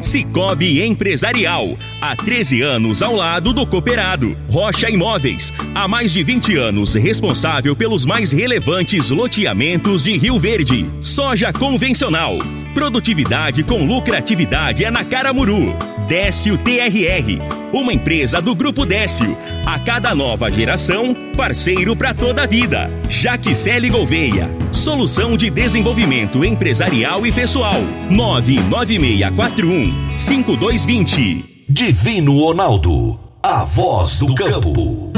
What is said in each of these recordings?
Cicobi Empresarial, há 13 anos ao lado do cooperado. Rocha Imóveis, há mais de 20 anos responsável pelos mais relevantes loteamentos de Rio Verde. Soja convencional. Produtividade com lucratividade é na Caramuru. Décio TRR, uma empresa do Grupo Décio. A cada nova geração, parceiro para toda a vida. Jaquicele Gouveia, solução de desenvolvimento empresarial e pessoal. 99641 5220. Divino Ronaldo, a voz do campo.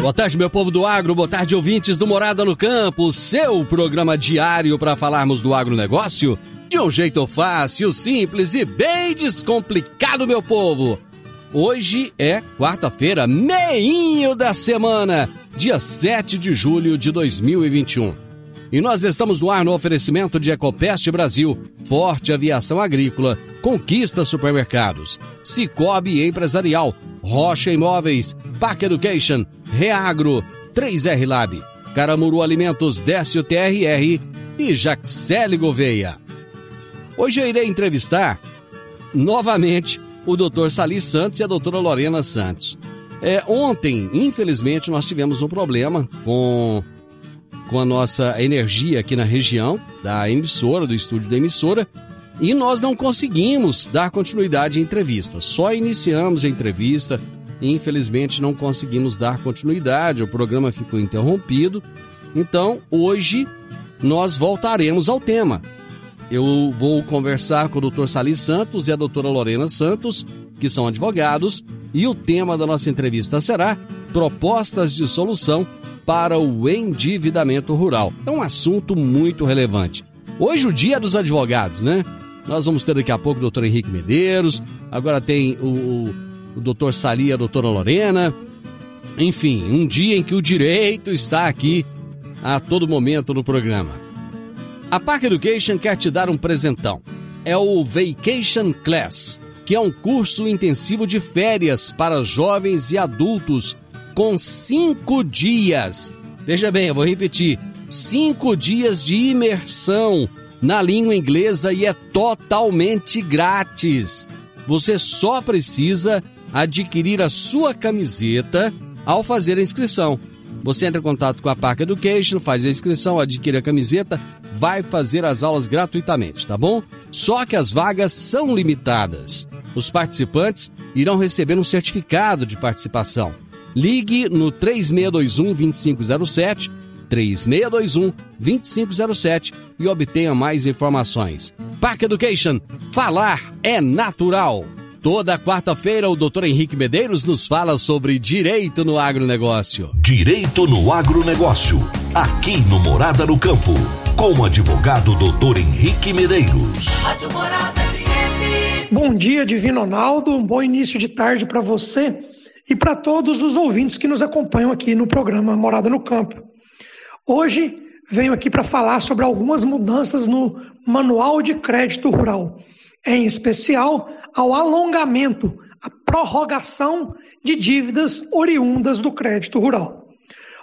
Boa tarde, meu povo do agro, boa tarde, ouvintes do Morada no Campo, seu programa diário para falarmos do agronegócio de um jeito fácil, simples e bem descomplicado, meu povo. Hoje é quarta-feira, meinho da semana, dia 7 de julho de 2021. E nós estamos no ar no oferecimento de Ecopest Brasil, Forte Aviação Agrícola, Conquista Supermercados, Cicobi Empresarial, Rocha Imóveis, Park Education, Reagro, 3R Lab, Caramuru Alimentos, Décio TRR e Jaxele Gouveia. Hoje eu irei entrevistar novamente o Dr. Sali Santos e a doutora Lorena Santos. É, ontem, infelizmente, nós tivemos um problema com, com a nossa energia aqui na região da emissora, do estúdio da emissora, e nós não conseguimos dar continuidade à entrevista. Só iniciamos a entrevista, e infelizmente não conseguimos dar continuidade, o programa ficou interrompido. Então, hoje nós voltaremos ao tema. Eu vou conversar com o Dr. Sali Santos e a doutora Lorena Santos, que são advogados, e o tema da nossa entrevista será Propostas de Solução para o Endividamento Rural. É um assunto muito relevante. Hoje o dia dos advogados, né? Nós vamos ter daqui a pouco o doutor Henrique Medeiros, agora tem o, o, o doutor Sali e a doutora Lorena. Enfim, um dia em que o direito está aqui a todo momento no programa. A Park Education quer te dar um presentão. É o Vacation Class, que é um curso intensivo de férias para jovens e adultos com cinco dias. Veja bem, eu vou repetir: cinco dias de imersão na língua inglesa e é totalmente grátis. Você só precisa adquirir a sua camiseta ao fazer a inscrição. Você entra em contato com a Park Education, faz a inscrição, adquire a camiseta, vai fazer as aulas gratuitamente, tá bom? Só que as vagas são limitadas. Os participantes irão receber um certificado de participação. Ligue no 3621 2507 3621 2507 e obtenha mais informações. Park Education, falar é natural. Toda quarta-feira, o Dr. Henrique Medeiros nos fala sobre direito no agronegócio. Direito no agronegócio, aqui no Morada no Campo, com o advogado Dr. Henrique Medeiros. Bom dia, Divino Ronaldo. Um bom início de tarde para você e para todos os ouvintes que nos acompanham aqui no programa Morada no Campo. Hoje venho aqui para falar sobre algumas mudanças no Manual de Crédito Rural, em especial ao alongamento, a prorrogação de dívidas oriundas do crédito rural.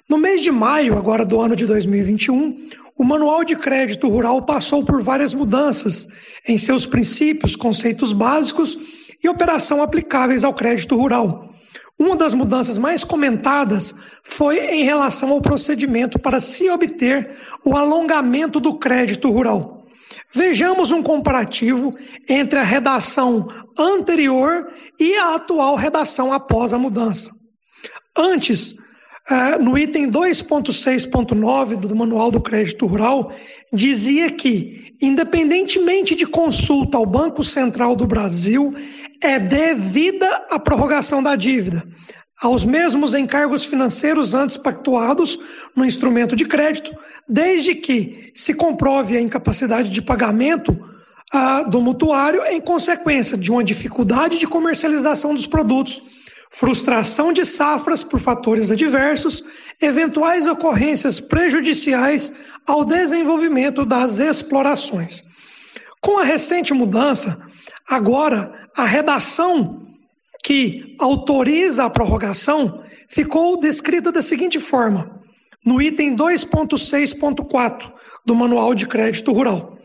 No mês de maio, agora do ano de 2021, o Manual de Crédito Rural passou por várias mudanças em seus princípios, conceitos básicos e operação aplicáveis ao crédito rural. Uma das mudanças mais comentadas foi em relação ao procedimento para se obter o alongamento do crédito rural. Vejamos um comparativo entre a redação anterior e a atual redação após a mudança. Antes, eh, no item 2.6.9 do Manual do Crédito Rural, dizia que, independentemente de consulta ao Banco Central do Brasil, é devida a prorrogação da dívida aos mesmos encargos financeiros antes pactuados no instrumento de crédito, desde que se comprove a incapacidade de pagamento ah, do mutuário em consequência de uma dificuldade de comercialização dos produtos, frustração de safras por fatores adversos, eventuais ocorrências prejudiciais ao desenvolvimento das explorações. Com a recente mudança, agora a redação que autoriza a prorrogação ficou descrita da seguinte forma, no item 2.6.4 do Manual de Crédito Rural.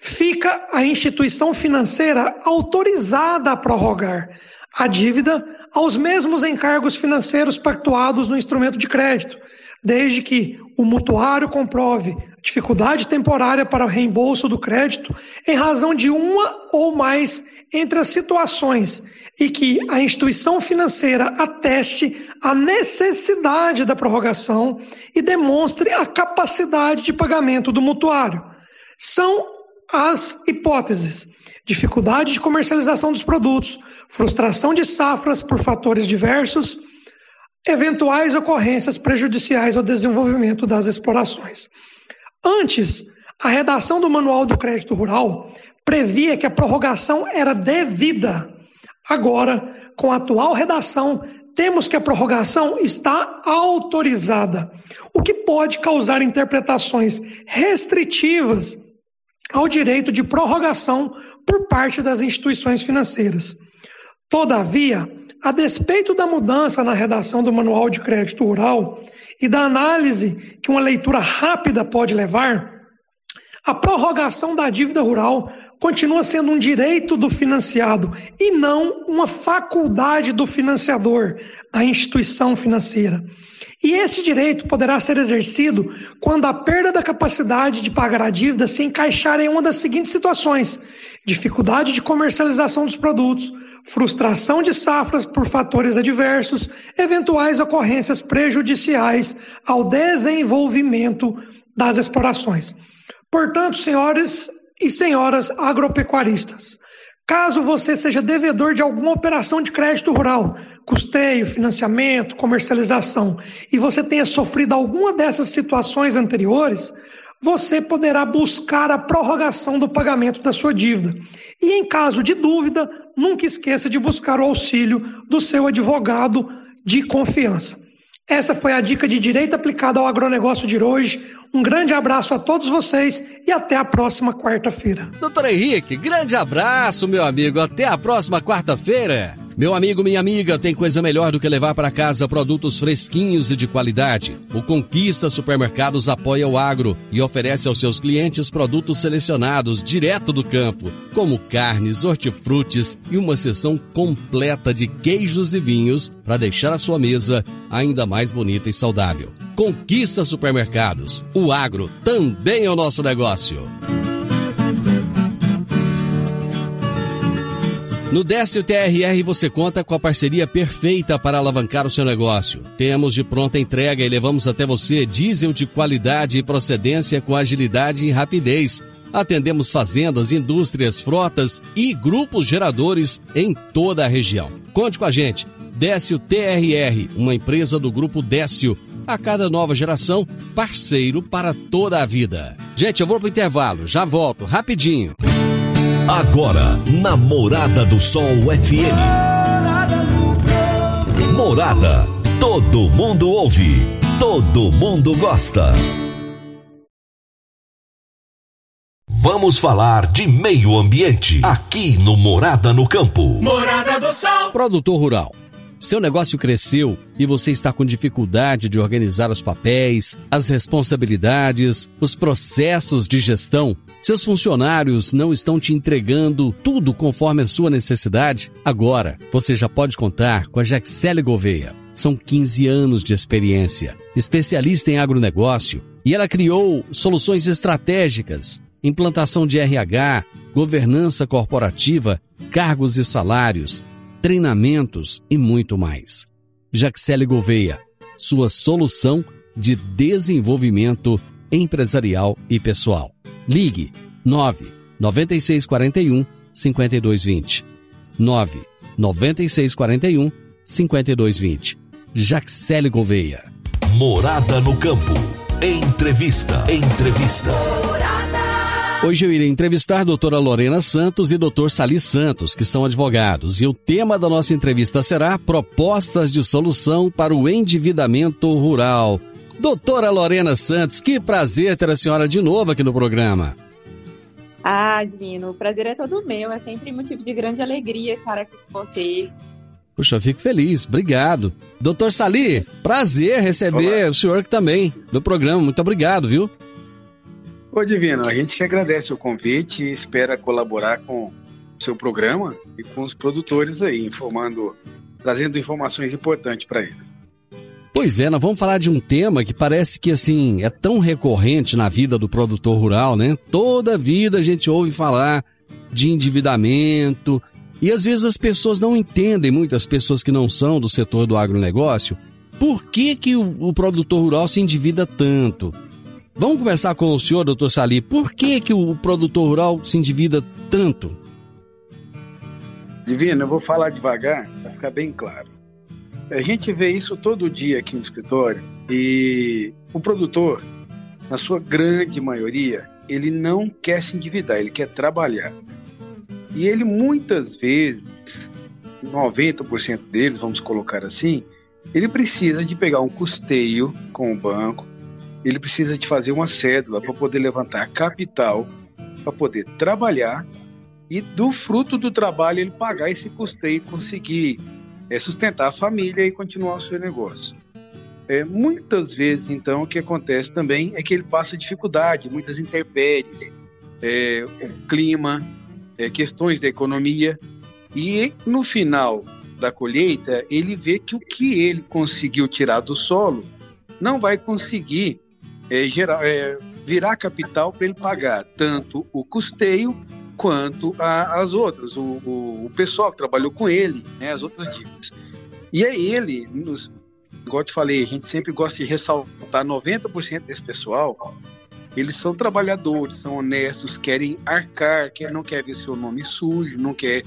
Fica a instituição financeira autorizada a prorrogar a dívida aos mesmos encargos financeiros pactuados no instrumento de crédito, desde que o mutuário comprove dificuldade temporária para o reembolso do crédito em razão de uma ou mais entre as situações e que a instituição financeira ateste a necessidade da prorrogação e demonstre a capacidade de pagamento do mutuário. São as hipóteses: dificuldade de comercialização dos produtos, frustração de safras por fatores diversos, eventuais ocorrências prejudiciais ao desenvolvimento das explorações. Antes, a redação do Manual do Crédito Rural previa que a prorrogação era devida. Agora, com a atual redação, temos que a prorrogação está autorizada, o que pode causar interpretações restritivas ao direito de prorrogação por parte das instituições financeiras. Todavia, a despeito da mudança na redação do Manual de Crédito Rural e da análise que uma leitura rápida pode levar, a prorrogação da dívida rural continua sendo um direito do financiado e não uma faculdade do financiador, da instituição financeira. E esse direito poderá ser exercido quando a perda da capacidade de pagar a dívida se encaixar em uma das seguintes situações: dificuldade de comercialização dos produtos, frustração de safras por fatores adversos, eventuais ocorrências prejudiciais ao desenvolvimento das explorações. Portanto, senhores e senhoras agropecuaristas, caso você seja devedor de alguma operação de crédito rural, custeio, financiamento, comercialização, e você tenha sofrido alguma dessas situações anteriores, você poderá buscar a prorrogação do pagamento da sua dívida. E em caso de dúvida, nunca esqueça de buscar o auxílio do seu advogado de confiança. Essa foi a dica de direito aplicado ao agronegócio de hoje. Um grande abraço a todos vocês e até a próxima quarta-feira. Doutor Henrique, grande abraço, meu amigo. Até a próxima quarta-feira. Meu amigo, minha amiga, tem coisa melhor do que levar para casa produtos fresquinhos e de qualidade. O Conquista Supermercados apoia o agro e oferece aos seus clientes produtos selecionados direto do campo, como carnes, hortifrutis e uma seção completa de queijos e vinhos para deixar a sua mesa ainda mais bonita e saudável. Conquista Supermercados. O agro também é o nosso negócio. No Décio TRR você conta com a parceria perfeita para alavancar o seu negócio. Temos de pronta entrega e levamos até você diesel de qualidade e procedência com agilidade e rapidez. Atendemos fazendas, indústrias, frotas e grupos geradores em toda a região. Conte com a gente. Décio TRR, uma empresa do grupo Décio. A cada nova geração, parceiro para toda a vida. Gente, eu vou pro intervalo, já volto rapidinho. Agora, na Morada do Sol FM. Morada. Todo mundo ouve. Todo mundo gosta. Vamos falar de meio ambiente aqui no Morada no Campo. Morada do Sol. Produtor rural. Seu negócio cresceu e você está com dificuldade de organizar os papéis, as responsabilidades, os processos de gestão? Seus funcionários não estão te entregando tudo conforme a sua necessidade? Agora, você já pode contar com a Jaxele Gouveia. São 15 anos de experiência, especialista em agronegócio, e ela criou soluções estratégicas, implantação de RH, governança corporativa, cargos e salários, treinamentos e muito mais. Jaxele Gouveia, sua solução de desenvolvimento empresarial e pessoal. Ligue 9 9641 5220. 9 9641 5220. Jaxele Gouveia. Morada no campo. Entrevista. Entrevista. Hoje eu irei entrevistar a doutora Lorena Santos e doutor Sali Santos, que são advogados, e o tema da nossa entrevista será Propostas de Solução para o Endividamento Rural. Doutora Lorena Santos, que prazer ter a senhora de novo aqui no programa. Ah, Divino, o prazer é todo meu, é sempre motivo de grande alegria estar aqui com vocês. Puxa, fico feliz, obrigado. Doutor Sali, prazer receber Olá. o senhor aqui também no programa, muito obrigado, viu? Ô Divino, a gente que agradece o convite e espera colaborar com o seu programa e com os produtores aí, informando, trazendo informações importantes para eles. Pois é, nós vamos falar de um tema que parece que assim é tão recorrente na vida do produtor rural, né? Toda vida a gente ouve falar de endividamento e às vezes as pessoas não entendem muito, as pessoas que não são do setor do agronegócio, por que, que o, o produtor rural se endivida tanto? Vamos começar com o senhor, doutor Sali. Por que, que o produtor rural se endivida tanto? Divino, eu vou falar devagar para ficar bem claro. A gente vê isso todo dia aqui no escritório e o produtor, na sua grande maioria, ele não quer se endividar, ele quer trabalhar. E ele muitas vezes, 90% deles, vamos colocar assim, ele precisa de pegar um custeio com o banco, ele precisa de fazer uma cédula para poder levantar capital, para poder trabalhar e do fruto do trabalho ele pagar esse custeio e conseguir é, sustentar a família e continuar o seu negócio. É, muitas vezes, então, o que acontece também é que ele passa dificuldade, muitas intempéries, é, o clima, é, questões da economia, e no final da colheita ele vê que o que ele conseguiu tirar do solo não vai conseguir é, é, virar capital para ele pagar tanto o custeio quanto a, as outras, o, o, o, pessoal que trabalhou com ele, né, as outras dívidas. E é ele, nos, igual eu te falei, a gente sempre gosta de ressaltar 90% desse pessoal, eles são trabalhadores, são honestos, querem arcar, quer, não quer ver seu nome sujo, não quer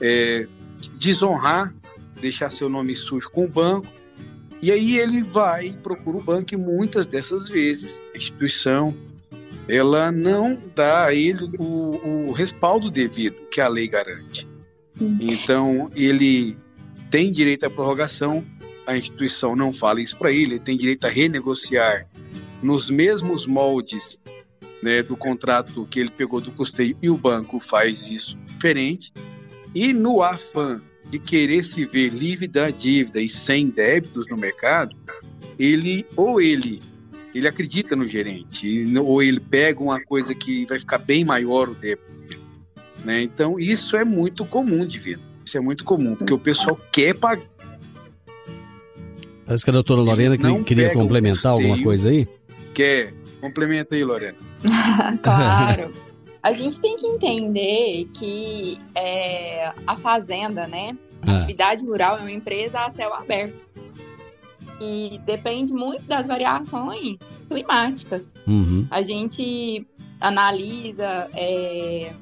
é, desonrar, deixar seu nome sujo com o banco, e aí ele vai procura o banco e muitas dessas vezes a instituição ela não dá a ele o, o respaldo devido que a lei garante. Então ele tem direito à prorrogação, a instituição não fala isso para ele, ele tem direito a renegociar nos mesmos moldes né, do contrato que ele pegou do custeio e o banco faz isso diferente. E no afã de querer se ver livre da dívida e sem débitos no mercado, ele ou ele ele acredita no gerente, ou ele pega uma coisa que vai ficar bem maior o débito. Né? Então, isso é muito comum de vida. Isso é muito comum, porque o pessoal quer pagar. Parece que a doutora Lorena que, queria complementar alguma coisa aí. Quer. Complementa aí, Lorena. claro. A gente tem que entender que é, a fazenda, né? A é. atividade rural é uma empresa a céu aberto. E depende muito das variações climáticas. Uhum. A gente analisa é,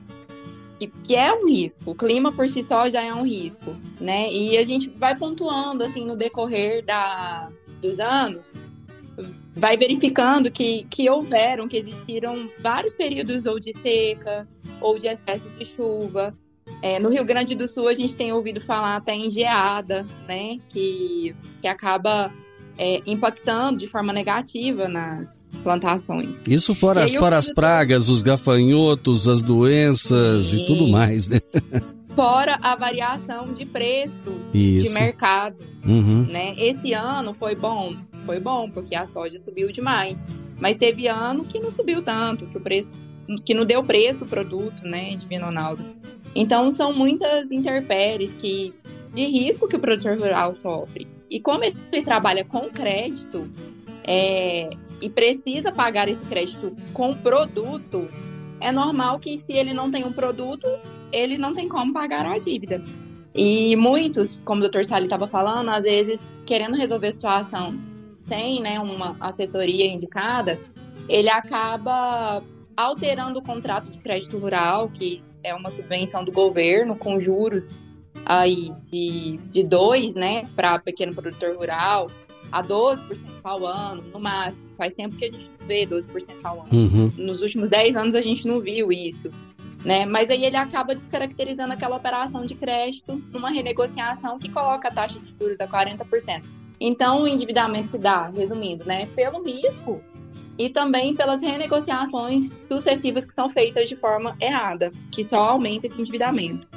que, que, é um risco. O clima por si só já é um risco, né? E a gente vai pontuando assim no decorrer da, dos anos vai verificando que, que houveram, que existiram vários períodos ou de seca ou de excesso de chuva. É, no Rio Grande do Sul a gente tem ouvido falar até em geada, né, que, que acaba é, impactando de forma negativa nas plantações. Isso fora, as, fora as pragas, os gafanhotos, as doenças Sim. e tudo mais, né? Fora a variação de preço Isso. de mercado. Uhum. Né? Esse ano foi bom, foi bom, porque a soja subiu demais. Mas teve ano que não subiu tanto, que o preço, que não deu preço o produto, né, de Ronaldo. Então são muitas intempéries que de risco que o produtor rural sofre. E como ele, trabalha com crédito é, e precisa pagar esse crédito com produto, é normal que se ele não tem um produto, ele não tem como pagar a dívida. E muitos, como o doutor Sali estava falando, às vezes querendo resolver a situação tem né, uma assessoria indicada, ele acaba alterando o contrato de crédito rural, que é uma subvenção do governo com juros aí de, de dois, né, para pequeno produtor rural, a 12% ao ano, no máximo. Faz tempo que a gente não vê 12% ao ano. Uhum. Nos últimos 10 anos a gente não viu isso. Né? Mas aí ele acaba descaracterizando aquela operação de crédito numa renegociação que coloca a taxa de juros a 40%. Então, o endividamento se dá, resumindo, né, pelo risco e também pelas renegociações sucessivas que são feitas de forma errada, que só aumenta esse endividamento.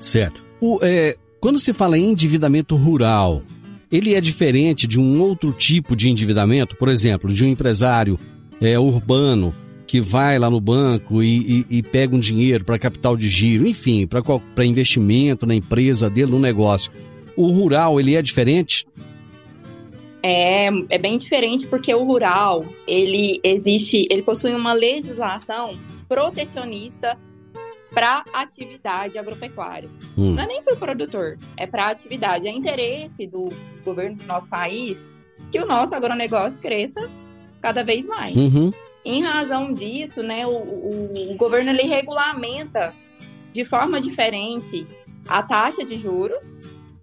Certo. O, é, quando se fala em endividamento rural, ele é diferente de um outro tipo de endividamento, por exemplo, de um empresário é, urbano que vai lá no banco e, e, e pega um dinheiro para capital de giro, enfim, para investimento na empresa dele, no negócio. O rural, ele é diferente? É, é bem diferente porque o rural, ele existe, ele possui uma legislação protecionista para atividade agropecuária. Hum. Não é nem para o produtor, é para atividade. É interesse do governo do nosso país que o nosso agronegócio cresça cada vez mais. Uhum. Em razão disso, né, o, o, o governo ele regulamenta de forma diferente a taxa de juros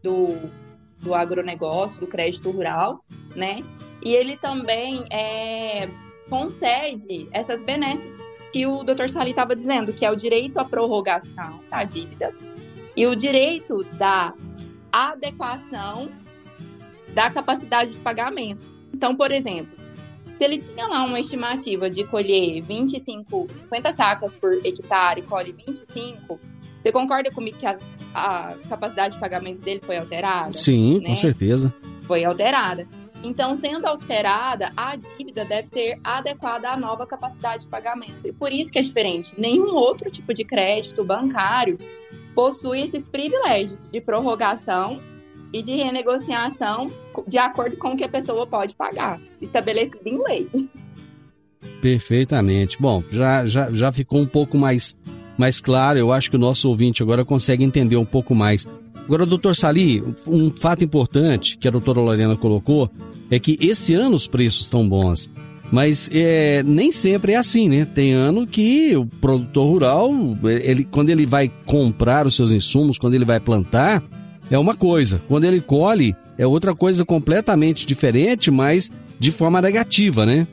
do, do agronegócio, do crédito rural, né? E ele também é, concede essas benesses que o Dr. Sali estava dizendo, que é o direito à prorrogação da dívida e o direito da adequação da capacidade de pagamento. Então, por exemplo, se ele tinha lá uma estimativa de colher 25, 50 sacas por hectare e colhe 25, você concorda comigo que a, a capacidade de pagamento dele foi alterada? Sim, né? com certeza. Foi alterada. Então, sendo alterada, a dívida deve ser adequada à nova capacidade de pagamento. E por isso que é diferente. Nenhum outro tipo de crédito bancário possui esses privilégios de prorrogação e de renegociação de acordo com o que a pessoa pode pagar, estabelecido em lei. Perfeitamente. Bom, já, já, já ficou um pouco mais, mais claro. Eu acho que o nosso ouvinte agora consegue entender um pouco mais. Agora, doutor Sali, um fato importante que a doutora Lorena colocou é que esse ano os preços estão bons. Mas é, nem sempre é assim, né? Tem ano que o produtor rural, ele, quando ele vai comprar os seus insumos, quando ele vai plantar, é uma coisa. Quando ele colhe, é outra coisa completamente diferente, mas de forma negativa, né?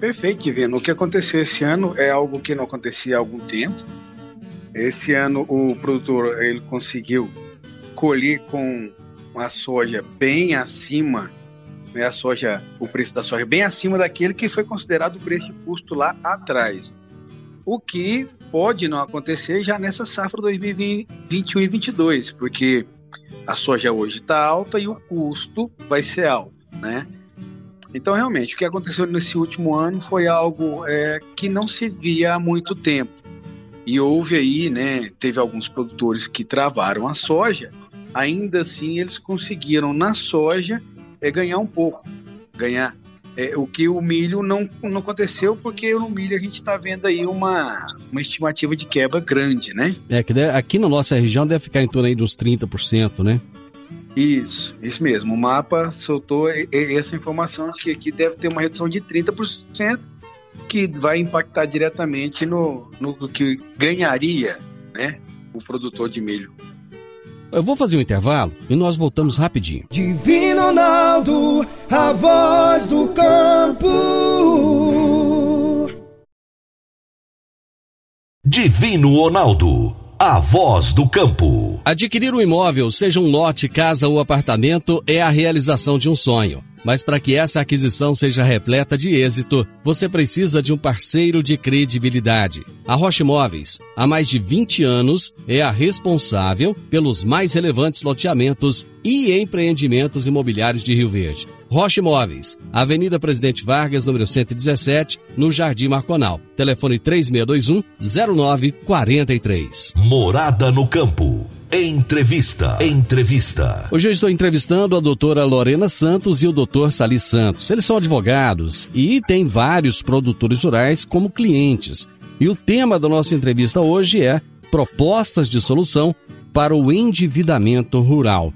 Perfeito, Divino. O que aconteceu esse ano é algo que não acontecia há algum tempo. Esse ano o produtor ele conseguiu colher com a soja bem acima, né, a soja, o preço da soja bem acima daquele que foi considerado o preço de custo lá atrás. O que pode não acontecer já nessa safra 2021 e 2022, porque a soja hoje está alta e o custo vai ser alto, né? Então, realmente, o que aconteceu nesse último ano foi algo é, que não se via há muito tempo. E houve aí, né, teve alguns produtores que travaram a soja ainda assim eles conseguiram na soja é, ganhar um pouco, ganhar é, o que o milho não, não aconteceu, porque no milho a gente está vendo aí uma, uma estimativa de quebra grande, né? É, que aqui na nossa região deve ficar em torno aí dos 30%, né? Isso, isso mesmo. O mapa soltou essa informação de que aqui deve ter uma redução de 30%, que vai impactar diretamente no, no que ganharia né, o produtor de milho. Eu vou fazer um intervalo e nós voltamos rapidinho. Divino Ronaldo, a voz do campo. Divino Ronaldo, a voz do campo. Adquirir um imóvel, seja um lote, casa ou apartamento, é a realização de um sonho. Mas para que essa aquisição seja repleta de êxito, você precisa de um parceiro de credibilidade. A Rocha Imóveis, há mais de 20 anos, é a responsável pelos mais relevantes loteamentos e empreendimentos imobiliários de Rio Verde. Rocha Imóveis, Avenida Presidente Vargas, número 117, no Jardim Marconal. Telefone 3621 0943. Morada no campo. Entrevista. Entrevista. Hoje eu estou entrevistando a doutora Lorena Santos e o doutor Sali Santos. Eles são advogados e têm vários produtores rurais como clientes. E o tema da nossa entrevista hoje é propostas de solução para o endividamento rural.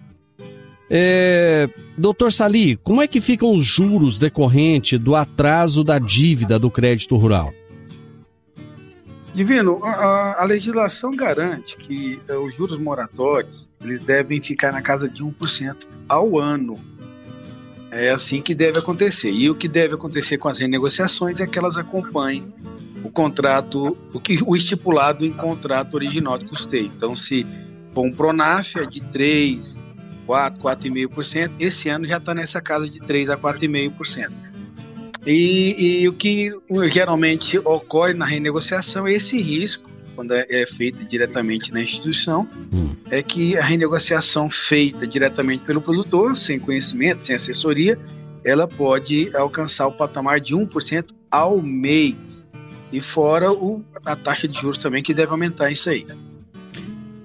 É, doutor Sali, como é que ficam os juros decorrente do atraso da dívida do crédito rural? Divino, a, a, legislação garante que uh, os juros moratórios eles devem ficar na casa de 1% ao ano. É assim que deve acontecer. E o que deve acontecer com as renegociações é que elas acompanhem o contrato, o que o estipulado em contrato original de custeio. Então, se for um Pronaf é de 3, 4, 4,5%, esse ano já está nessa casa de 3 a 4,5%. E, e o que geralmente ocorre na renegociação é esse risco quando é, é feita diretamente na instituição, hum. é que a renegociação feita diretamente pelo produtor, sem conhecimento, sem assessoria, ela pode alcançar o patamar de 1% ao mês. E fora o, a taxa de juros também, que deve aumentar isso aí.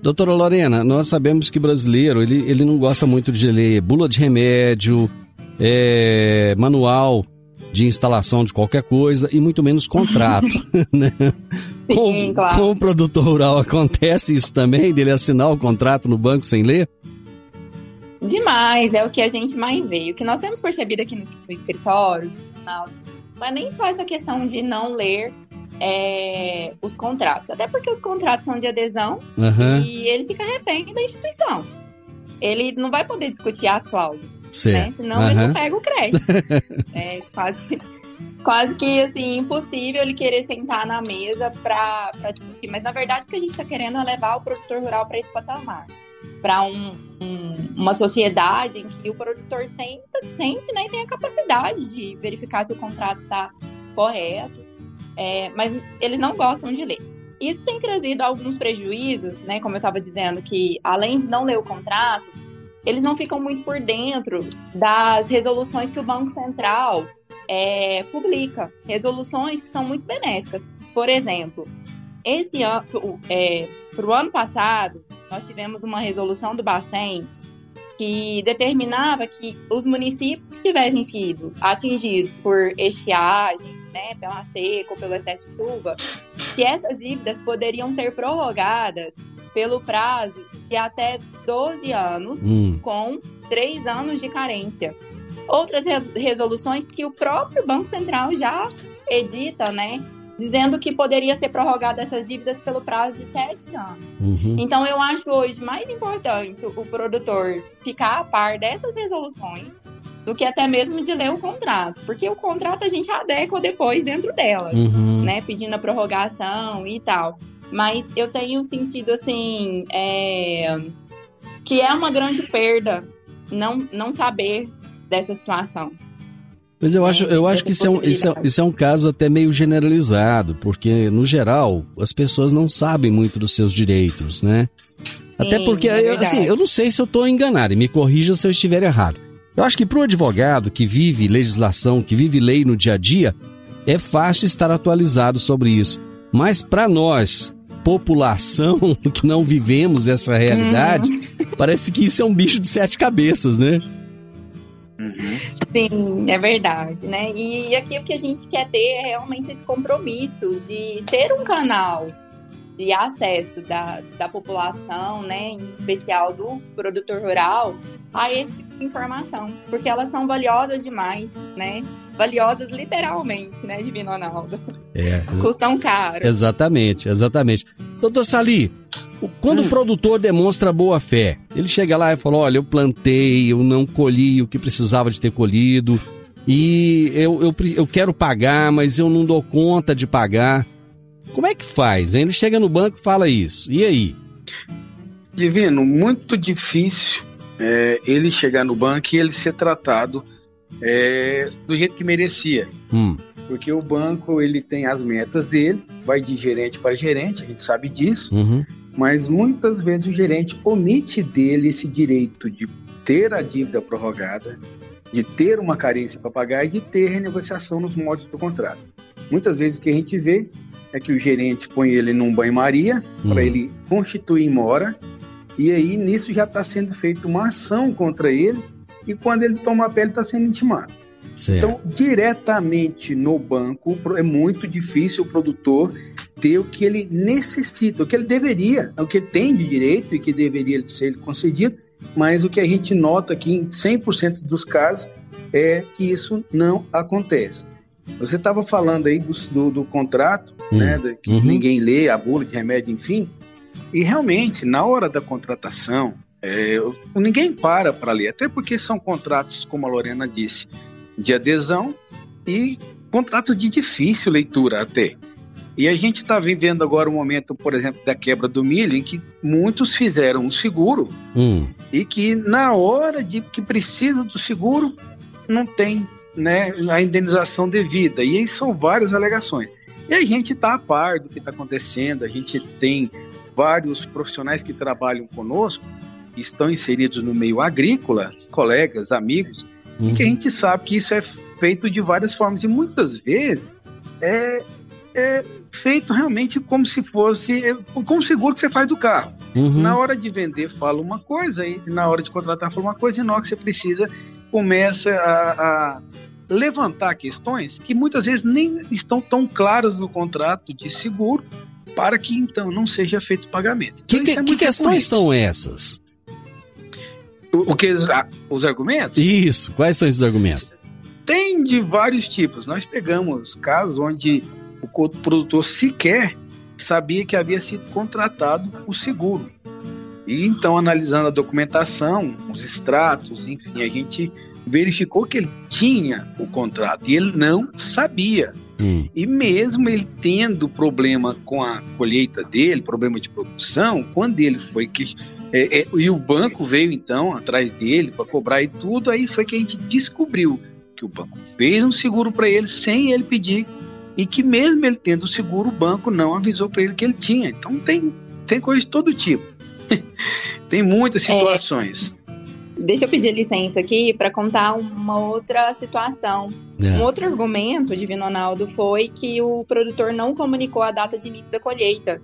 Doutora Lorena, nós sabemos que brasileiro, ele, ele não gosta muito de ler bula de remédio, é, manual de instalação de qualquer coisa e muito menos contrato, né? Com, Sim, claro. com o produtor rural acontece isso também, dele assinar o contrato no banco sem ler? Demais, é o que a gente mais vê. O que nós temos percebido aqui no, no escritório, não é nem só essa questão de não ler é, os contratos. Até porque os contratos são de adesão uhum. e ele fica refém da instituição. Ele não vai poder discutir as cláusulas. Né? Senão uhum. ele não pega o crédito. é quase, quase que assim, impossível ele querer sentar na mesa para discutir. Mas na verdade o que a gente está querendo é levar o produtor rural para esse patamar. Para um, um, uma sociedade em que o produtor senta, sente né, e tem a capacidade de verificar se o contrato está correto. É, mas eles não gostam de ler. Isso tem trazido alguns prejuízos, né? Como eu estava dizendo, que além de não ler o contrato, eles não ficam muito por dentro das resoluções que o Banco Central é, publica. Resoluções que são muito benéficas. Por exemplo, esse ano, é, para o ano passado, nós tivemos uma resolução do Bacen que determinava que os municípios que tivessem sido atingidos por estiagem, né, pela seca ou pelo excesso de chuva, que essas dívidas poderiam ser prorrogadas pelo prazo de até 12 anos, hum. com 3 anos de carência. Outras resoluções que o próprio Banco Central já edita, né? Dizendo que poderia ser prorrogada essas dívidas pelo prazo de 7 anos. Uhum. Então, eu acho hoje mais importante o produtor ficar a par dessas resoluções do que até mesmo de ler o contrato, porque o contrato a gente adequa depois dentro delas, uhum. né, pedindo a prorrogação e tal. Mas eu tenho sentido assim é, que é uma grande perda não, não saber dessa situação. Mas eu acho, eu acho que isso é, um, isso, é, isso é um caso até meio generalizado, porque, no geral, as pessoas não sabem muito dos seus direitos, né? Até Sim, porque, é assim, eu não sei se eu estou enganado, e me corrija se eu estiver errado. Eu acho que para o advogado que vive legislação, que vive lei no dia a dia, é fácil estar atualizado sobre isso. Mas para nós, população que não vivemos essa realidade, uhum. parece que isso é um bicho de sete cabeças, né? Sim, é verdade, né? E aqui o que a gente quer ter é realmente esse compromisso de ser um canal de acesso da, da população, né, em especial do produtor rural, a esse tipo de informação, porque elas são valiosas demais, né? Valiosas literalmente, né, Divino Ronaldo? É. Custam caro. Exatamente, exatamente. Doutor Sali, quando hum. o produtor demonstra boa fé, ele chega lá e fala: olha, eu plantei, eu não colhi o que precisava de ter colhido, e eu, eu, eu quero pagar, mas eu não dou conta de pagar. Como é que faz? Ele chega no banco e fala isso. E aí? Divino, muito difícil é, ele chegar no banco e ele ser tratado é, do jeito que merecia. Hum. Porque o banco ele tem as metas dele, vai de gerente para gerente, a gente sabe disso. Uhum. Mas muitas vezes o gerente omite dele esse direito de ter a dívida prorrogada, de ter uma carência para pagar e de ter renegociação nos moldes do contrato. Muitas vezes o que a gente vê é que o gerente põe ele num banho-maria para hum. ele constituir mora e aí nisso já está sendo feita uma ação contra ele e quando ele toma a pele está sendo intimado. Certo. Então, diretamente no banco, é muito difícil o produtor ter o que ele necessita, o que ele deveria, o que ele tem de direito e que deveria ser concedido, mas o que a gente nota aqui em 100% dos casos é que isso não acontece. Você estava falando aí do, do, do contrato, hum. né, que uhum. ninguém lê, a bula de remédio, enfim. E realmente, na hora da contratação, É, ninguém para para ler, até porque são contratos, como a Lorena disse, de adesão e contratos de difícil leitura até. E a gente está vivendo agora um momento, por exemplo, da quebra do milho, em que muitos fizeram um seguro hum. e que na hora de que precisa do seguro não tem né, a indenização devida. E aí são várias alegações. E a gente está a par do que está acontecendo, a gente tem vários profissionais que trabalham conosco, estão inseridos no meio agrícola, colegas, amigos, uhum. e que a uhum. gente sabe que isso é feito de várias formas. E muitas vezes é, é feito realmente como se fosse é, como seguro que você faz do carro. Uhum. Na hora de vender fala uma coisa e na hora de contratar fala uma coisa e na hora que você precisa começa a, a levantar questões que muitas vezes nem estão tão claras no contrato de seguro para que então não seja feito pagamento. Então, que, é que questões são essas? O, o que os argumentos? Isso. Quais são esses argumentos? Tem de vários tipos. Nós pegamos casos onde o produtor sequer sabia que havia sido contratado o seguro. E então, analisando a documentação, os extratos, enfim, a gente verificou que ele tinha o contrato e ele não sabia. Hum. E mesmo ele tendo problema com a colheita dele, problema de produção, quando ele foi que é, é, e o banco veio então atrás dele para cobrar e tudo, aí foi que a gente descobriu que o banco fez um seguro para ele sem ele pedir e que mesmo ele tendo o seguro, o banco não avisou para ele que ele tinha. Então tem, tem coisa de todo tipo. tem muitas é. situações. É. Deixa eu pedir licença aqui para contar uma outra situação. É. Um outro argumento de Ronaldo foi que o produtor não comunicou a data de início da colheita.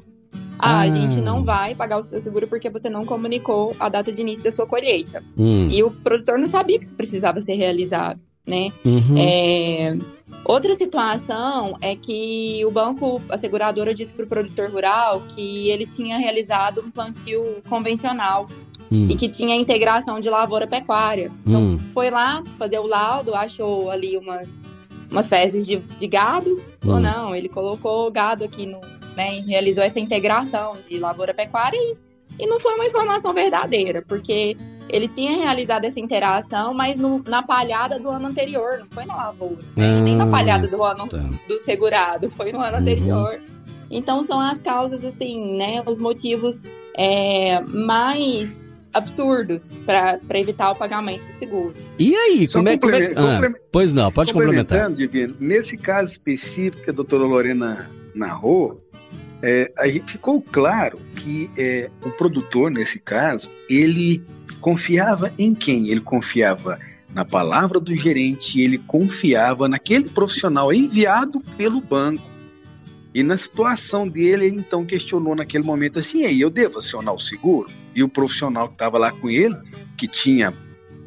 Ah, ah, a gente não vai pagar o seu seguro porque você não comunicou a data de início da sua colheita. Hum. E o produtor não sabia que isso precisava ser realizado, né? Uhum. É... Outra situação é que o banco, a seguradora disse para o produtor rural que ele tinha realizado um plantio convencional hum. e que tinha integração de lavoura pecuária. Então, hum. foi lá fazer o laudo, achou ali umas, umas fezes de, de gado, hum. ou não, ele colocou gado aqui no, né, realizou essa integração de lavoura pecuária e, e não foi uma informação verdadeira, porque ele tinha realizado essa interação, mas no, na palhada do ano anterior, não foi na lavoura, né? nem na palhada do ano tá. do segurado, foi no ano uhum. anterior. Então são as causas, assim, né, os motivos é, mais absurdos para evitar o pagamento do seguro. E aí, como é, como é ah, Pois não, pode complementar. Divino, nesse caso específico que a doutora Lorena narrou, é, ficou claro que é, o produtor, nesse caso, ele confiava em quem? Ele confiava na palavra do gerente, ele confiava naquele profissional enviado pelo banco. E na situação dele, ele então questionou naquele momento assim: aí eu devo acionar o seguro? E o profissional que estava lá com ele, que tinha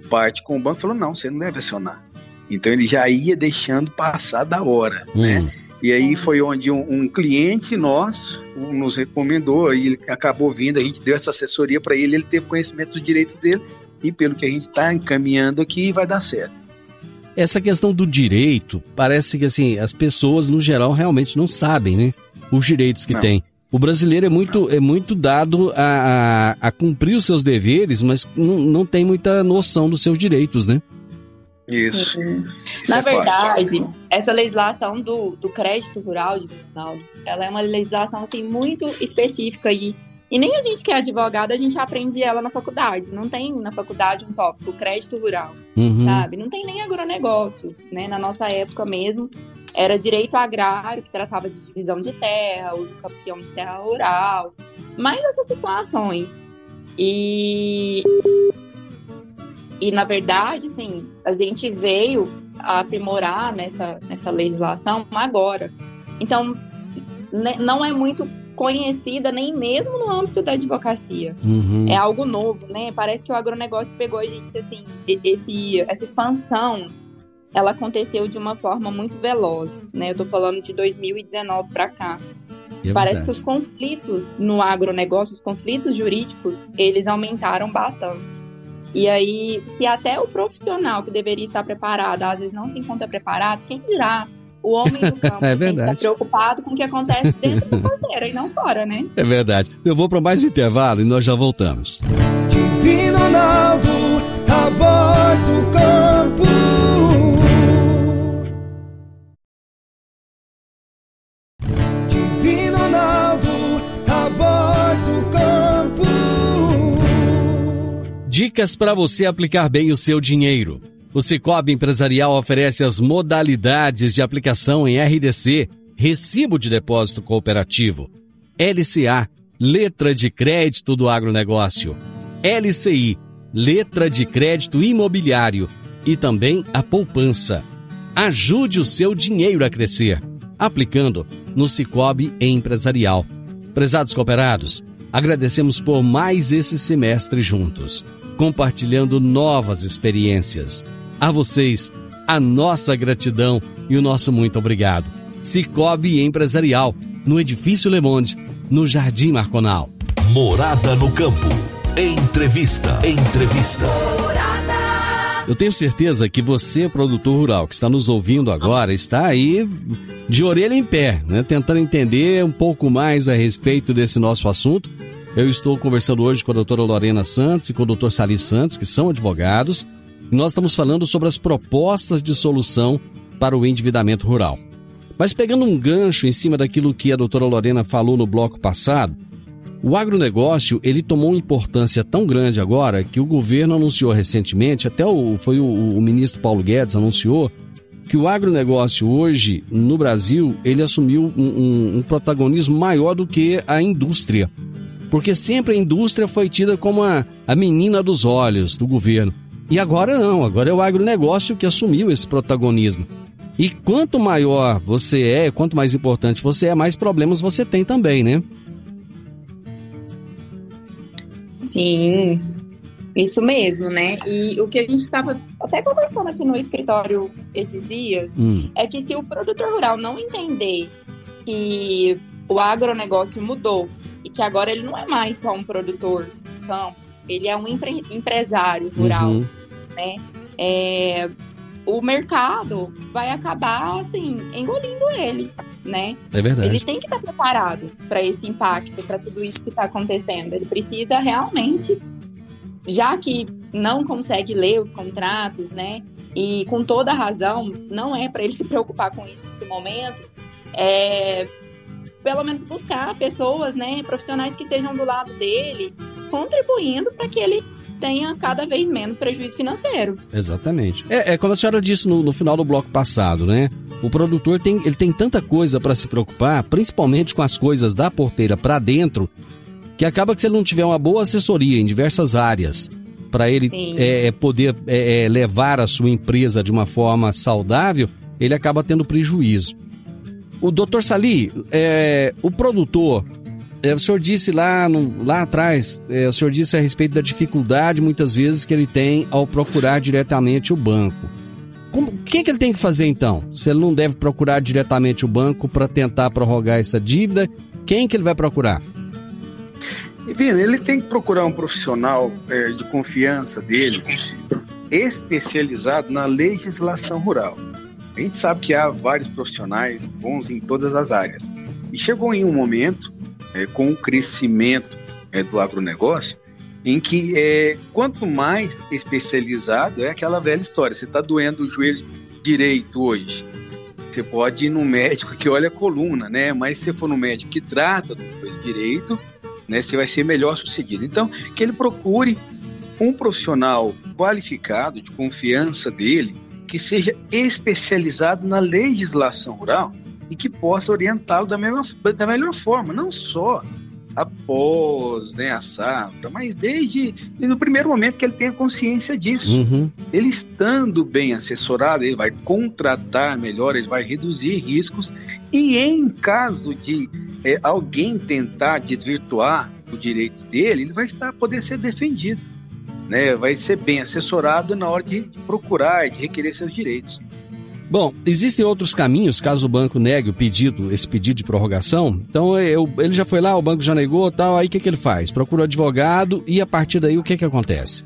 parte com o banco, falou: não, você não deve acionar. Então ele já ia deixando passar da hora, hum. né? E aí foi onde um, um, cliente nosso nos recomendou, e ele acabou vindo, a gente deu essa assessoria para ele, ele teve conhecimento do direito dele, e pelo que a gente está encaminhando aqui, vai dar certo. Essa questão do direito, parece que assim, as pessoas no geral realmente não sabem, né? Os direitos que têm. O brasileiro é muito, é muito dado a, a, a cumprir os seus deveres, mas não, não tem muita noção dos seus direitos, né? Isso. Uhum. Isso Na é verdade, essa legislação do, do crédito rural de Ronaldo, ela é uma legislação assim muito específica e, e nem a gente que é advogado, a gente aprende ela na faculdade. Não tem na faculdade um tópico crédito rural, uhum. sabe? Não tem nem agronegócio, né? Na nossa época mesmo, era direito agrário, que tratava de divisão de terra, uso campeão de terra rural, mais essas situações. E e, na verdade, assim, a gente veio a aprimorar nessa, nessa legislação agora. Então, né, não é muito conhecida nem mesmo no âmbito da advocacia. Uhum. É algo novo, né? Parece que o agronegócio pegou a gente, assim, esse, essa expansão, ela aconteceu de uma forma muito veloz, né? Eu tô falando de 2019 para cá. É Parece que os conflitos no agronegócio, os conflitos jurídicos, eles aumentaram bastante. E aí, se até o profissional que deveria estar preparado, às vezes não se encontra preparado, quem dirá o homem do campo é verdade. Tem preocupado com o que acontece dentro da porteira e não fora, né? É verdade. Eu vou para mais intervalo e nós já voltamos. Divino Ronaldo, a voz do Dicas para você aplicar bem o seu dinheiro. O Cicobi Empresarial oferece as modalidades de aplicação em RDC, Recibo de Depósito Cooperativo, LCA, Letra de Crédito do Agronegócio, LCI, Letra de Crédito Imobiliário e também a poupança. Ajude o seu dinheiro a crescer, aplicando no Cicobi Empresarial. Prezados cooperados, agradecemos por mais esse semestre juntos, compartilhando novas experiências. A vocês, a nossa gratidão e o nosso muito obrigado. Cicobi Empresarial, no Edifício Le Monde, no Jardim Marconal. Morada no Campo. Entrevista. Entrevista. Eu tenho certeza que você, produtor rural, que está nos ouvindo agora, está aí de orelha em pé, né? Tentando entender um pouco mais a respeito desse nosso assunto. Eu estou conversando hoje com a doutora Lorena Santos e com o doutor Sali Santos, que são advogados nós estamos falando sobre as propostas de solução para o endividamento rural. Mas pegando um gancho em cima daquilo que a doutora Lorena falou no bloco passado, o agronegócio ele tomou uma importância tão grande agora que o governo anunciou recentemente, até o, foi o, o ministro Paulo Guedes anunciou, que o agronegócio hoje no Brasil ele assumiu um, um, um protagonismo maior do que a indústria. Porque sempre a indústria foi tida como a, a menina dos olhos do governo. E agora não, agora é o agronegócio que assumiu esse protagonismo. E quanto maior você é, quanto mais importante você é, mais problemas você tem também, né? Sim, isso mesmo, né? E o que a gente estava até conversando aqui no escritório esses dias hum. é que se o produtor rural não entender que o agronegócio mudou que agora ele não é mais só um produtor campo, ele é um empre empresário rural. Uhum né? É, o mercado vai acabar, assim, engolindo ele, né? É verdade. Ele tem que estar preparado para esse impacto, para tudo isso que está acontecendo. Ele precisa realmente, já que não consegue ler os contratos, né? E com toda razão, não é para ele se preocupar com isso nesse momento. É, pelo menos buscar pessoas, né, profissionais que sejam do lado dele, contribuindo para que ele tenha cada vez menos prejuízo financeiro. Exatamente. É, é como a senhora disse no, no final do bloco passado, né? O produtor tem, ele tem tanta coisa para se preocupar, principalmente com as coisas da porteira para dentro, que acaba que se ele não tiver uma boa assessoria em diversas áreas para ele é, é, poder é, é, levar a sua empresa de uma forma saudável, ele acaba tendo prejuízo. O doutor Sali, é, o produtor, é, o senhor disse lá, no, lá atrás, é, o senhor disse a respeito da dificuldade muitas vezes que ele tem ao procurar diretamente o banco. Como, o que, que ele tem que fazer então? Se ele não deve procurar diretamente o banco para tentar prorrogar essa dívida, quem que ele vai procurar? Ele tem que procurar um profissional é, de confiança dele, especializado na legislação rural. A gente sabe que há vários profissionais bons em todas as áreas. E chegou em um momento é, com o crescimento é, do agronegócio, em que é, quanto mais especializado é aquela velha história. Você está doendo o joelho direito hoje, você pode ir no médico que olha a coluna, né? Mas se você for no médico que trata do joelho direito, né, você vai ser melhor sucedido. Então, que ele procure um profissional qualificado, de confiança dele, que seja especializado na legislação rural e que possa orientá-lo da, mesma, da melhor forma, não só após né, a safra, mas desde, desde o primeiro momento que ele tenha consciência disso. Uhum. Ele estando bem assessorado, ele vai contratar melhor, ele vai reduzir riscos e em caso de é, alguém tentar desvirtuar o direito dele, ele vai estar poder ser defendido. Né, vai ser bem assessorado na hora de procurar e de requerer seus direitos. Bom, existem outros caminhos caso o banco negue o pedido, esse pedido de prorrogação. Então eu, ele já foi lá, o banco já negou, tal. Aí o que, que ele faz? Procura o advogado e a partir daí o que que acontece?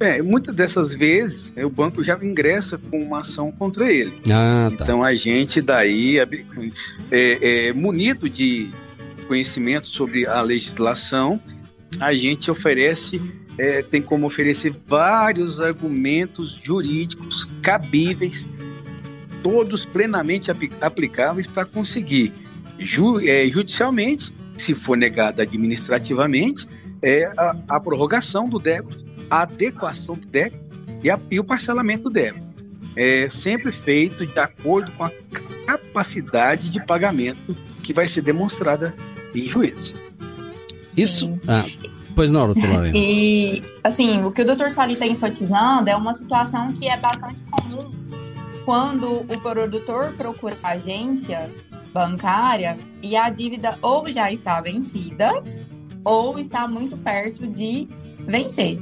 É, muitas dessas vezes é, o banco já ingressa com uma ação contra ele. Ah, tá. Então a gente daí é, é, munido de conhecimento sobre a legislação, a gente oferece é, tem como oferecer vários argumentos jurídicos cabíveis, todos plenamente aplicáveis para conseguir ju, é, judicialmente, se for negado administrativamente, é a, a prorrogação do débito, a adequação do débito e, a, e o parcelamento do débito. É sempre feito de acordo com a capacidade de pagamento que vai ser demonstrada em juízo. Isso. Ah, Pois não, doutor Lorena. E, assim, o que o doutor Sali está enfatizando é uma situação que é bastante comum quando o produtor procura a agência bancária e a dívida ou já está vencida ou está muito perto de vencer.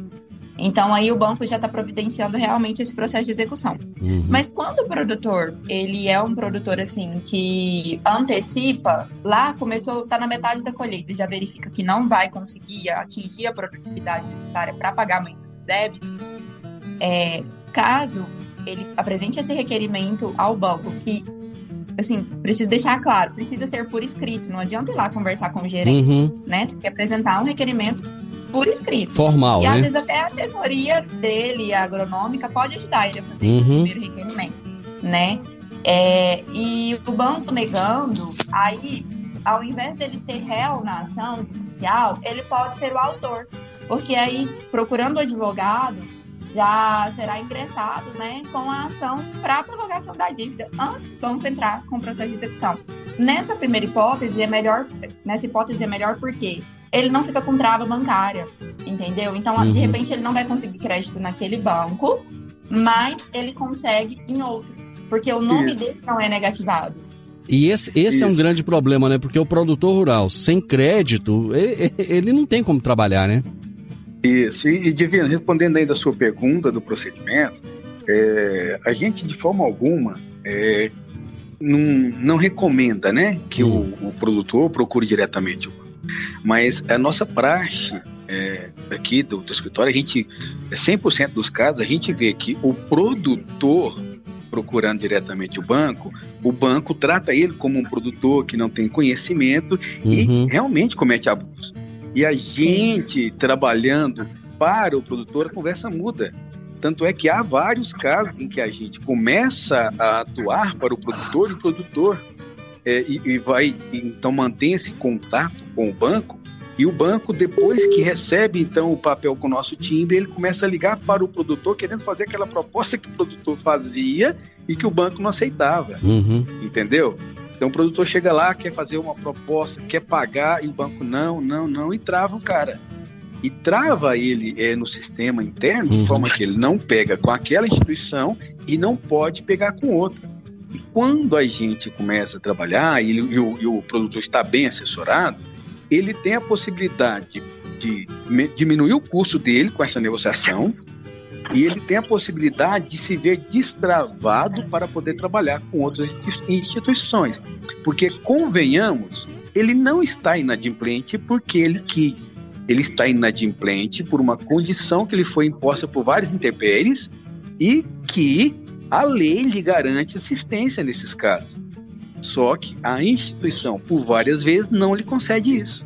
Então aí o banco já está providenciando realmente esse processo de execução. Uhum. Mas quando o produtor, ele é um produtor assim que antecipa, lá começou, está na metade da colheita, já verifica que não vai conseguir atingir a produtividade necessária para pagamento do débito, é, caso ele apresente esse requerimento ao banco que assim, precisa deixar claro, precisa ser por escrito, não adianta ir lá conversar com o gerente, uhum. né? Tem que apresentar um requerimento por escrito. Formal, e, né? às vezes até a assessoria dele, a agronômica, pode ajudar ele a fazer uhum. o primeiro requerimento, né? É, e o banco negando, aí, ao invés dele ser réu na ação judicial, ele pode ser o autor. Porque aí, procurando o advogado, já será ingressado né, com a ação para a prorrogação da dívida antes do banco entrar com o processo de execução. Nessa primeira hipótese é melhor, nessa hipótese é melhor porque ele não fica com trava bancária, entendeu? Então, uhum. de repente, ele não vai conseguir crédito naquele banco, mas ele consegue em outros, porque o nome Isso. dele não é negativado. E esse, esse é um grande problema, né? Porque o produtor rural sem crédito, ele, ele não tem como trabalhar, né? Isso. E, Divino, respondendo aí da sua pergunta do procedimento, é, a gente, de forma alguma, é, não, não recomenda né, que hum. o, o, produtor procure diretamente o banco. Mas a nossa praxe é, aqui do, do escritório, a gente, 100% é dos casos, a gente vê que o produtor procurando diretamente o banco, o banco trata ele como um produtor que não tem conhecimento uhum. e realmente comete abuso. E a gente trabalhando para o produtor, a conversa muda. Tanto é que há vários casos em que a gente começa a atuar para o produtor e o produtor é, e, e, vai então manter esse contato com o banco e o banco depois que recebe então o papel com o nosso timbre ele começa a ligar para o produtor querendo fazer aquela proposta que o produtor fazia e que o banco não aceitava uhum. entendeu então o produtor chega lá quer fazer uma proposta quer pagar e o banco não não não e trava o cara e trava ele é, no sistema interno de uhum. forma que ele não pega com aquela instituição e não pode pegar com outra e quando a gente começa a trabalhar e, e, o, e o, produtor está bem assessorado, ele tem a possibilidade de, de diminuir o custo dele com essa negociação e ele tem a possibilidade de se ver destravado para poder trabalhar com outras instituições. Porque, convenhamos, ele não está inadimplente porque ele quis. Ele está inadimplente por uma condição que lhe foi imposta por várias intempéries e que a lei lhe garante assistência nesses casos. Só que a instituição, por várias vezes, não lhe concede isso.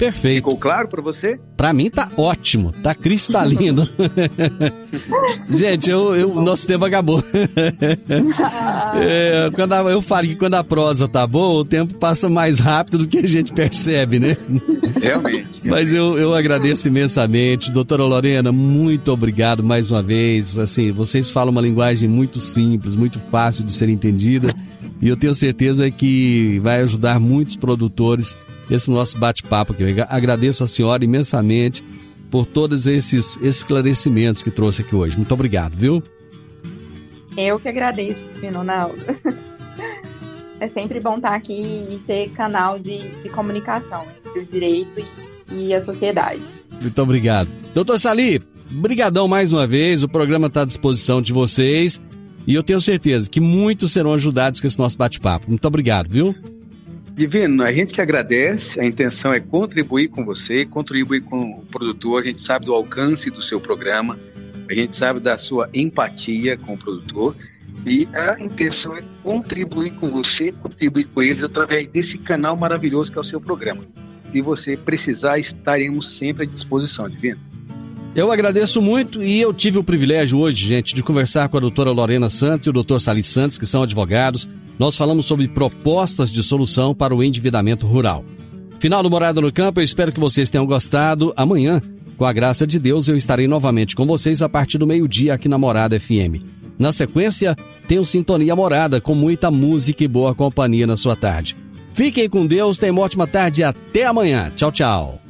Perfeito. Ficou claro para você? Para mim tá ótimo, tá cristalino. Gente, eu, eu, nosso tempo acabou. é, quando a, eu falo que quando a prosa tá boa, o tempo passa mais rápido do que a gente percebe, né? Realmente. Mas eu, eu agradeço imensamente. Doutora Lorena, muito obrigado mais uma vez. Assim, vocês falam uma linguagem muito simples, muito fácil de ser entendida. E eu tenho certeza que vai ajudar muitos produtores esse nosso bate-papo aqui. Eu agradeço a senhora imensamente por todos esses esclarecimentos que trouxe aqui hoje. Muito obrigado, viu? Eu que agradeço, Ronaldo. É sempre bom estar aqui e ser canal de, de comunicação entre o direito e, e a sociedade. Muito obrigado. Doutor Sali, brigadão mais uma vez. O programa está à disposição de vocês. E eu tenho certeza que muitos serão ajudados com esse nosso bate-papo. Muito obrigado, viu? Divino, a gente que agradece, a intenção é contribuir com você, contribuir com o produtor, a gente sabe do alcance do seu programa, a gente sabe da sua empatia com o produtor e a intenção é contribuir com você, contribuir com eles através desse canal maravilhoso que é o seu programa. Se você precisar, estaremos sempre à disposição, Divino. Eu agradeço muito e eu tive o privilégio hoje, gente, de conversar com a doutora Lorena Santos e o doutor Salis Santos, que são advogados. Nós falamos sobre propostas de solução para o endividamento rural. Final do Morada no Campo, eu espero que vocês tenham gostado. Amanhã, com a graça de Deus, eu estarei novamente com vocês a partir do meio-dia aqui na Morada FM. Na sequência, tenho Sintonia Morada com muita música e boa companhia na sua tarde. Fiquem com Deus, tenham uma ótima tarde e até amanhã. Tchau, tchau.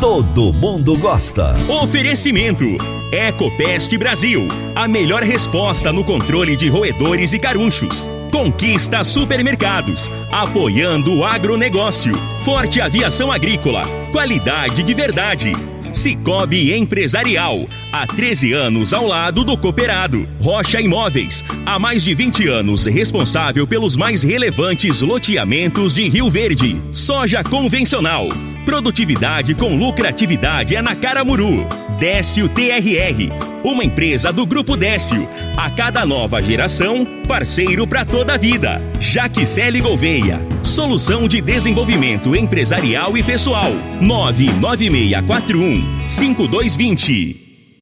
todo mundo gosta. Oferecimento: Ecopest Brasil. A melhor resposta no controle de roedores e carunchos. Conquista Supermercados. Apoiando o agronegócio. Forte Aviação Agrícola. Qualidade de verdade. Cicobi Empresarial, há 13 anos ao lado do cooperado. Rocha Imóveis, há mais de 20 anos responsável pelos mais relevantes loteamentos de Rio Verde. Soja convencional, Produtividade com lucratividade é na Caramuru. Décio TRR, uma empresa do Grupo Décio. A cada nova geração, parceiro para toda a vida. Jaquicele Gouveia, solução de desenvolvimento empresarial e pessoal. 99641 5220.